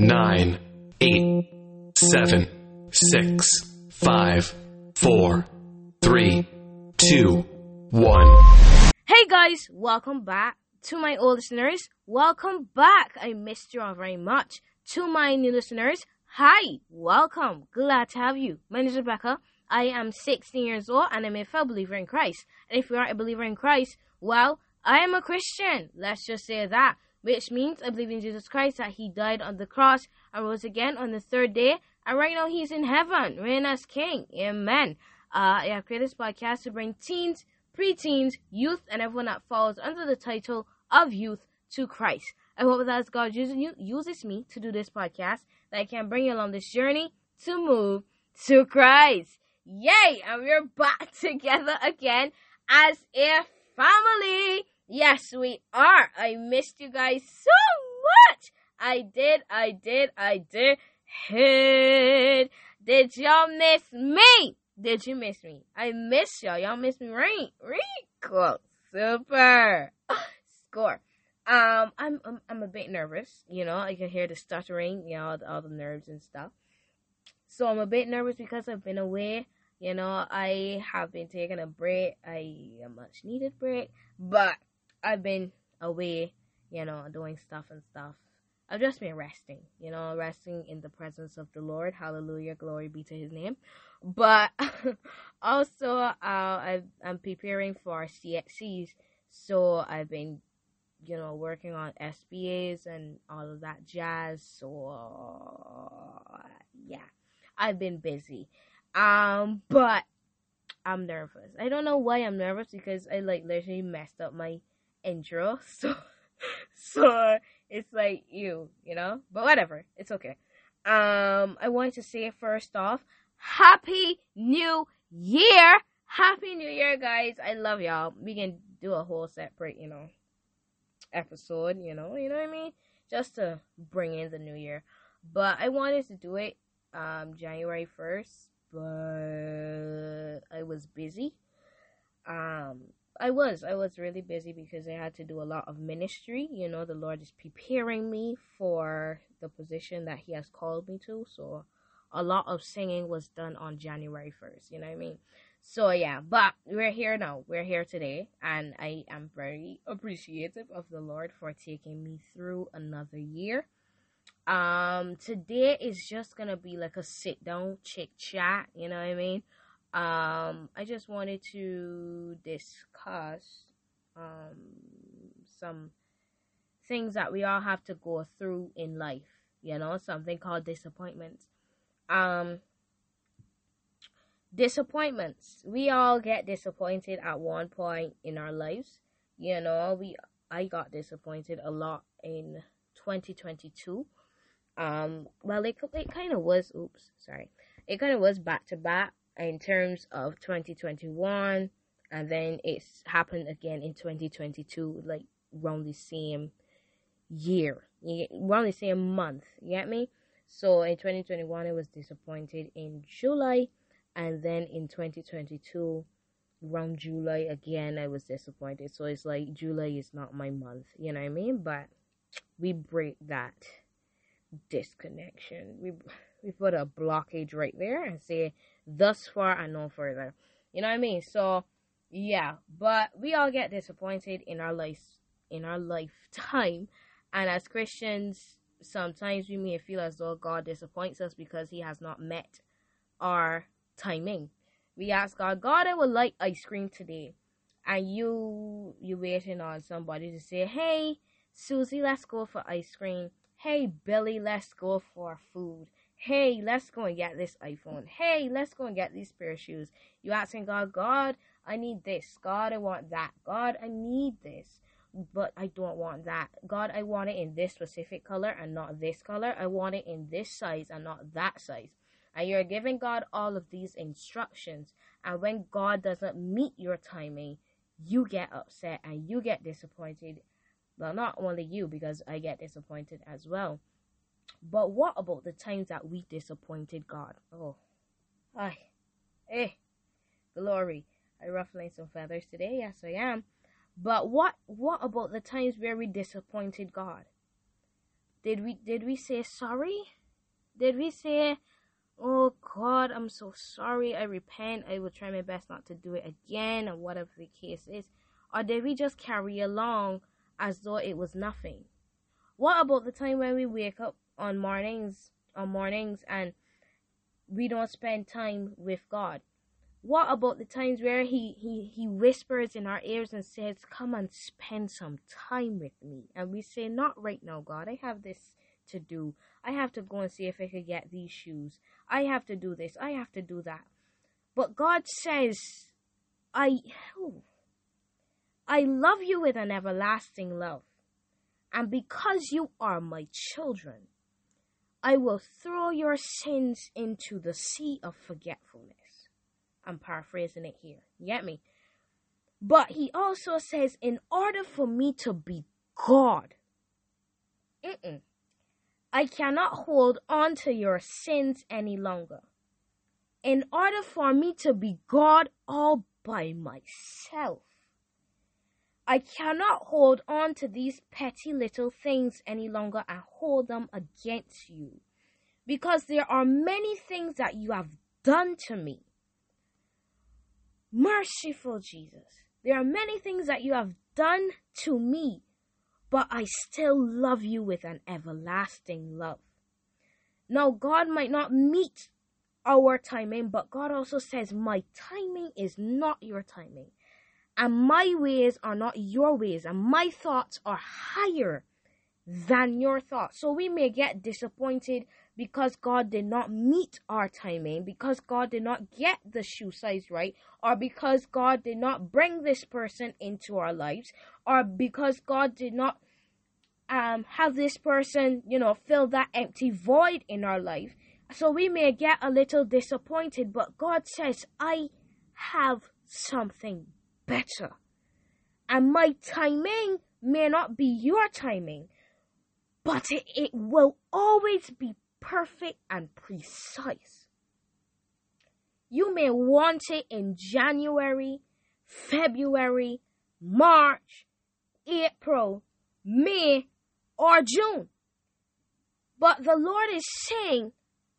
nine, eight, seven, six, five, four, three, two, one. Hey guys, welcome back to my old listeners. Welcome back. I missed you all very much. To my new listeners, hi, welcome. Glad to have you. My name is Rebecca. I am 16 years old and I'm a fellow believer in Christ. And if you aren't a believer in Christ, well, I am a Christian. Let's just say that. Which means I believe in Jesus Christ that He died on the cross and rose again on the third day. And right now He's in heaven, reigning as King. Amen. Uh, I have created this podcast to bring teens, preteens, youth, and everyone that falls under the title of youth to Christ. I hope that as God uses you, uses me to do this podcast, that I can bring you along this journey to move to Christ. Yay! And we're back together again as a family. Yes, we are. I missed you guys so much. I did, I did, I did. Did, did y'all miss me? Did you miss me? I miss y'all. Y'all miss me, right? Right? Cool. Super. Score. Um, I'm, I'm, I'm a bit nervous. You know, I can hear the stuttering, you know, all the, all the nerves and stuff. So I'm a bit nervous because I've been away. You know, I have been taking a break. I a much needed break, but I've been away. You know, doing stuff and stuff. I've just been resting. You know, resting in the presence of the Lord. Hallelujah, glory be to His name. But also, uh, i am preparing for CXCs, so I've been you know, working on SBAs and all of that jazz. So yeah, I've been busy. Um, but I'm nervous. I don't know why I'm nervous because I like literally messed up my intro. So so it's like you, you know? But whatever. It's okay. Um, I wanted to say first off, Happy New Year! Happy New Year, guys! I love y'all. We can do a whole separate, you know, episode, you know, you know what I mean? Just to bring in the new year. But I wanted to do it um January 1st, but I was busy. Um I was I was really busy because I had to do a lot of ministry. You know, the Lord is preparing me for the position that he has called me to. So a lot of singing was done on January 1st, you know what I mean? So yeah, but we're here now. We're here today, and I am very appreciative of the Lord for taking me through another year. Um, today is just gonna be like a sit down chit chat. You know what I mean? Um, I just wanted to discuss um some things that we all have to go through in life. You know, something called disappointments. Um, disappointments. We all get disappointed at one point in our lives. You know, we I got disappointed a lot in 2022. Um, well, it it kind of was. Oops, sorry. It kind of was back to back in terms of 2021, and then it's happened again in 2022, like around the same year, around the same month. You get me? So in 2021, I was disappointed in July and then in 2022 around July again I was disappointed. So it's like July is not my month, you know what I mean? But we break that disconnection. We we put a blockage right there and say thus far and no further. You know what I mean? So yeah, but we all get disappointed in our life in our lifetime. And as Christians, sometimes we may feel as though God disappoints us because he has not met our timing. We ask God, God, I would like ice cream today. And you you waiting on somebody to say, Hey, Susie, let's go for ice cream. Hey, Billy, let's go for food. Hey, let's go and get this iPhone. Hey, let's go and get these pair of shoes. You asking God, God, I need this. God, I want that. God, I need this. But I don't want that. God, I want it in this specific color and not this color. I want it in this size and not that size and you're giving God all of these instructions. And when God doesn't meet your timing, you get upset and you get disappointed. Well, not only you, because I get disappointed as well. But what about the times that we disappointed God? Oh, ay, eh, glory. I ruffling some feathers today. Yes, I am. But what what about the times where we disappointed God? did we did we say sorry? Did we say, "Oh God, I'm so sorry. I repent. I will try my best not to do it again," or whatever the case is? Or did we just carry along as though it was nothing? What about the time when we wake up on mornings on mornings and we don't spend time with God? What about the times where he, he, he whispers in our ears and says, Come and spend some time with me? And we say, Not right now, God. I have this to do. I have to go and see if I could get these shoes. I have to do this. I have to do that. But God says, I, oh, I love you with an everlasting love. And because you are my children, I will throw your sins into the sea of forgetfulness. I'm paraphrasing it here. You get me? But he also says, in order for me to be God, mm-mm, I cannot hold on to your sins any longer. In order for me to be God all by myself, I cannot hold on to these petty little things any longer and hold them against you. Because there are many things that you have done to me Merciful Jesus, there are many things that you have done to me, but I still love you with an everlasting love. Now, God might not meet our timing, but God also says, My timing is not your timing, and my ways are not your ways, and my thoughts are higher than your thoughts. So we may get disappointed because God did not meet our timing, because God did not get the shoe size right, or because God did not bring this person into our lives, or because God did not um, have this person, you know, fill that empty void in our life. So we may get a little disappointed, but God says, I have something better. And my timing may not be your timing, but it, it will always be perfect and precise. You may want it in January, February, March, April, May, or June. But the Lord is saying,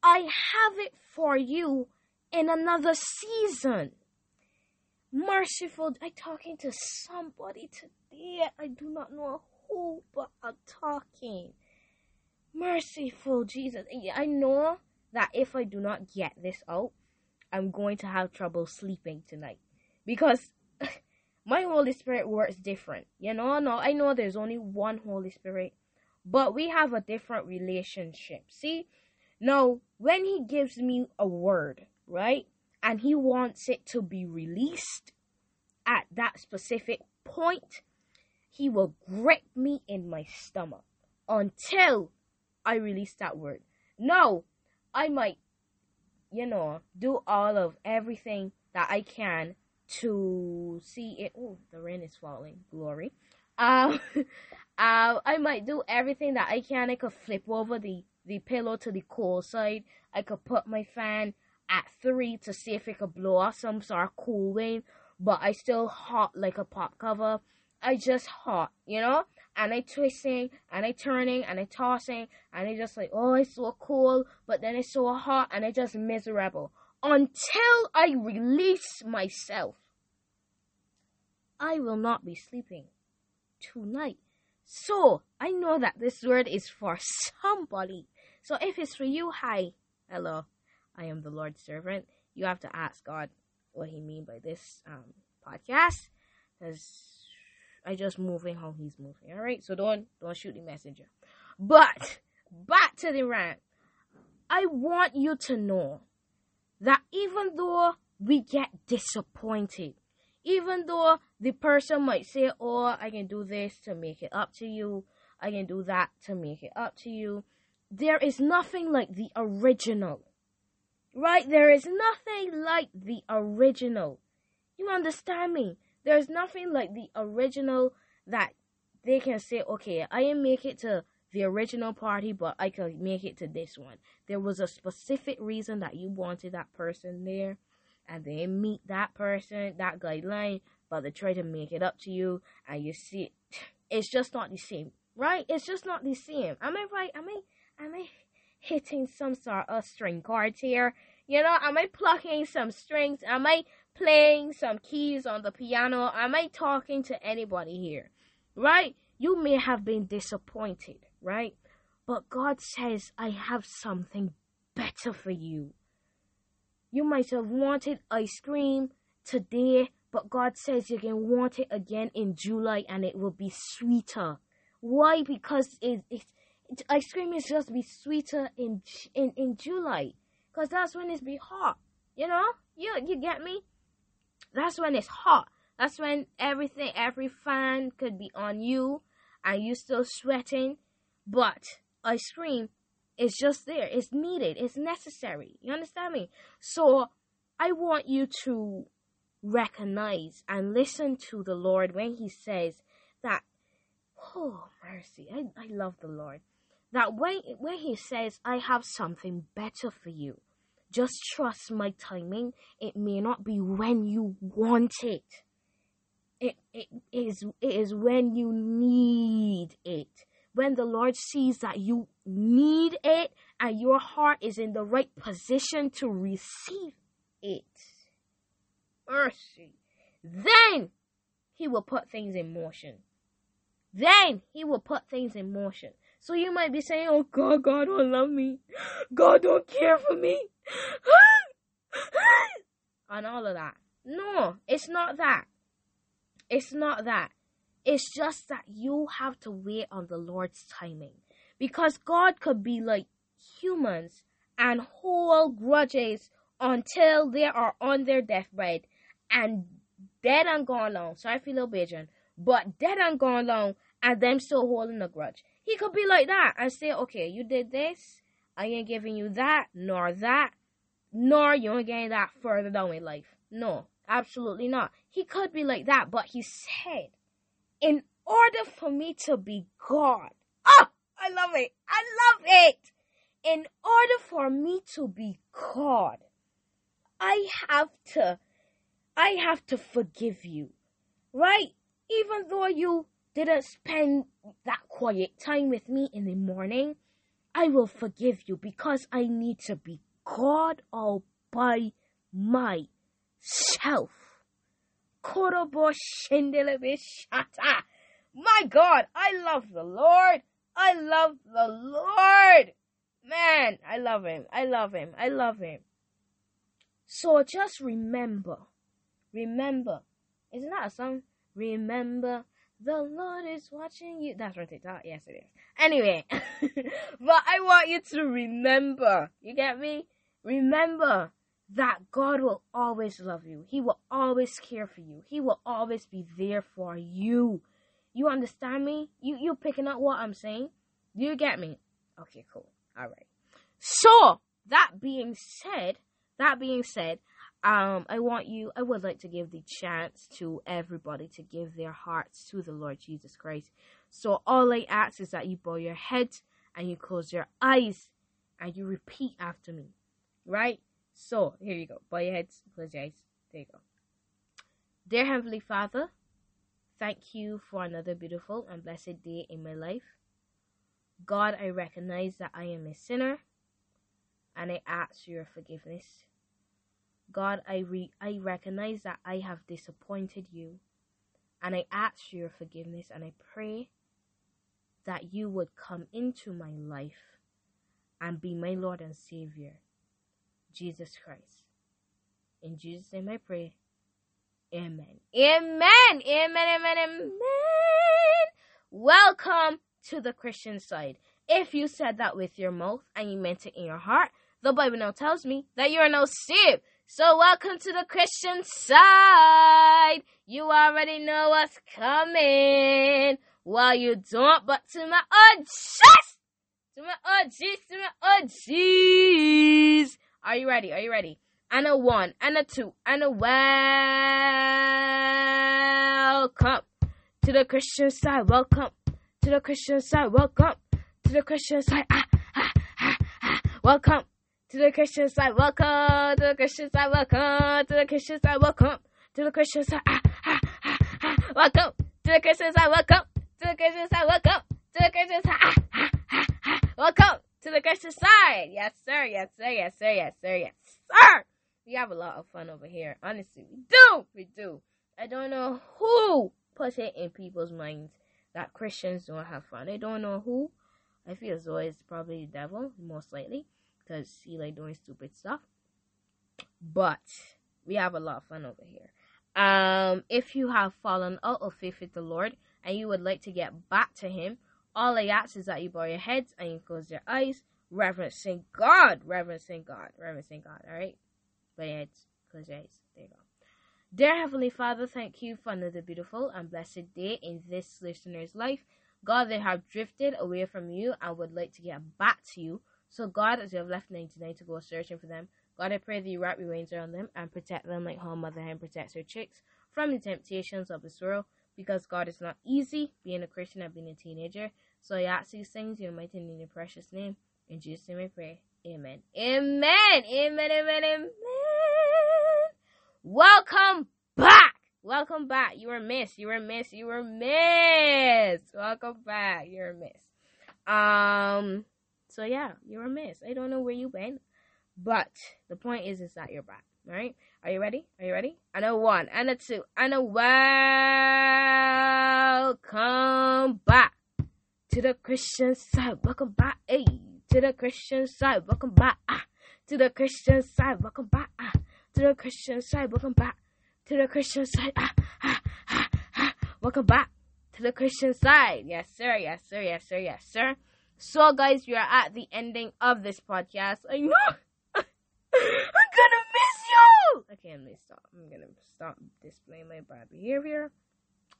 I have it for you in another season. Merciful, I'm talking to somebody today. I do not know who, but I'm talking. Merciful Jesus. I know that if I do not get this out, I'm going to have trouble sleeping tonight. Because my Holy Spirit works different. You know, no, I know there's only one Holy Spirit, but we have a different relationship. See? Now, when He gives me a word, right? And He wants it to be released at that specific point, He will grip me in my stomach until I release that word. No, I might, you know, do all of everything that I can to see it. Oh, the rain is falling. Glory. Um, uh, I might do everything that I can. I could flip over the, the pillow to the cold side. I could put my fan at three to see if it could blow off some sort of cooling, but I still hot like a pop cover. I just hot, you know? and I twisting and I turning and I tossing and I just like, oh, it's so cool, but then it's so hot and I just miserable until I release myself. I will not be sleeping tonight. So I know that this word is for somebody. So if it's for you, hi, hello, I am the Lord's servant. You have to ask God what He mean by this um, podcast, because I just moving how he's moving. All right, so don't don't shoot the messenger. But back to the rant. I want you to know that even though we get disappointed, even though the person might say, "Oh, I can do this to make it up to you. I can do that to make it up to you," there is nothing like the original. Right? There is nothing like the original. You understand me? There's nothing like the original that they can say, okay, I didn't make it to the original party, but I can make it to this one. There was a specific reason that you wanted that person there, and they meet that person, that guideline, but they try to make it up to you, and you see, it's just not the same. right? It's just not the same. Am I right? Am I am I hitting some sort of string chords here? You know, am I plucking some strings? Am I playing some keys on the piano? Am I talking to anybody here? Right? You may have been disappointed, right? But God says, I have something better for you. You might have wanted ice cream today, but God says you can want it again in July and it will be sweeter. Why? Because it, it, ice cream is just be sweeter in in, in July. Cause that's when it's be hot. You know? You you get me? That's when it's hot. That's when everything every fan could be on you and you still sweating. But ice cream is just there. It's needed. It's necessary. You understand me? So I want you to recognize and listen to the Lord when He says that, oh, mercy, I, I love the Lord. That when, when He says, I have something better for you, just trust my timing. It may not be when you want it. It, it is it is when you need it. When the Lord sees that you need it and your heart is in the right position to receive it mercy. Then he will put things in motion. Then he will put things in motion. So you might be saying, Oh God, God don't love me. God don't care for me. and all of that. No, it's not that. It's not that. It's just that you have to wait on the Lord's timing. Because God could be like humans and hold grudges until they are on their deathbed and dead and gone long. Sorry for little pidgin, but dead and gone long, and them still holding a grudge. He could be like that and say, okay, you did this, I ain't giving you that, nor that, nor you ain't getting that further down in life. No, absolutely not. He could be like that, but he said, in order for me to be God, oh, I love it, I love it. In order for me to be God, I have to I have to forgive you, right? Even though you didn't spend that quiet time with me in the morning, I will forgive you because I need to be God all by myself. My God, I love the Lord. I love the Lord. Man, I love him. I love him. I love him. So just remember Remember. Isn't that a song? Remember, the Lord is watching you. That's right, TikTok. Yes, it is. Anyway, but I want you to remember. You get me? Remember that God will always love you. He will always care for you. He will always be there for you. You understand me? You you picking up what I'm saying? You get me? Okay, cool. All right. So that being said, that being said, um, I want you, I would like to give the chance to everybody to give their hearts to the Lord Jesus Christ. So all I ask is that you bow your head and you close your eyes and you repeat after me. Right? So here you go. Bow your heads, close your eyes. There you go. Dear Heavenly Father, thank you for another beautiful and blessed day in my life. God, I recognize that I am a sinner and I ask for your forgiveness. God, I re- I recognize that I have disappointed you, and I ask for your forgiveness, and I pray that you would come into my life and be my Lord and Savior, Jesus Christ. In Jesus' name I pray. Amen. Amen. Amen. Amen. Amen. Welcome to the Christian side. If you said that with your mouth and you meant it in your heart, the Bible now tells me that you are now saved. So welcome to the Christian side. You already know what's coming. Well, you don't, but to my OGs, to my OGs, to my OGs. Are you ready? Are you ready? And a one, and a two, and a welcome to the Christian side. Welcome to the Christian side. Welcome to the Christian side. Ah, ah, ah, ah. Welcome to the Christian side. Welcome to the Christian side. Welcome to the Christian side. Welcome to the Christian side. Ah, ah, ah, ah. Welcome to the Christian side. Welcome to the Christian side. Welcome to the Christian side. Welcome to the Christian side. Yes, sir. Yes, sir. Yes, sir. Yes, sir. Yes, sir. We have a lot of fun over here. Honestly, we do. We do. I don't know who puts it in people's minds that Christians don't have fun. I don't know who. I feel as though it's probably the devil, most likely, because he like doing stupid stuff. But we have a lot of fun over here. Um, if you have fallen out of faith with the Lord and you would like to get back to Him, all I ask is that you bow your heads and you close your eyes, reverencing God, reverencing God, reverencing God. All right, bow your heads, close your eyes. There you go. Dear Heavenly Father, thank you for another beautiful and blessed day in this listener's life. God, they have drifted away from you and would like to get back to you. So, God, as you have left 99 to go searching for them, God, I pray that you wrap your wings around them and protect them like how mother hen protects her chicks from the temptations of this world. Because God is not easy being a Christian and being a teenager. So I ask these things in your mighty and in your precious name. In Jesus' name I pray. Amen. Amen. Amen. Amen. Amen. Welcome back. Welcome back. You were missed. You were missed. You were missed. Welcome back. You're missed. Um. So yeah, you were missed. I don't know where you went, but the point is, is that you're back. All right. Are you ready? Are you ready? And a one, and a two, and a welcome back to the Christian side. Welcome back, hey, to the Christian side. Welcome back, ah, to the Christian side. Welcome back, ah, to the Christian side. Welcome back to the Christian side. Ah, ah, ah, ah. Welcome back to the Christian side. Yes, sir. Yes, sir. Yes, sir. Yes, sir. So, guys, we are at the ending of this podcast. I know. I'm gonna miss you. Okay, let me stop. I'm gonna stop displaying my bad behavior.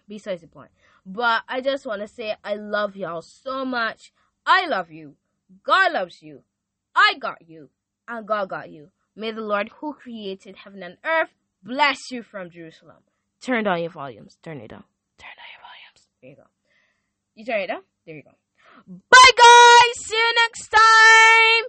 Besides the point. But I just want to say I love y'all so much. I love you. God loves you. I got you. And God got you. May the Lord who created heaven and earth bless you from Jerusalem. Turn down your volumes. Turn it down. Turn down your volumes. There you go. You turn it down? There you go. Bye, guys. See you next time.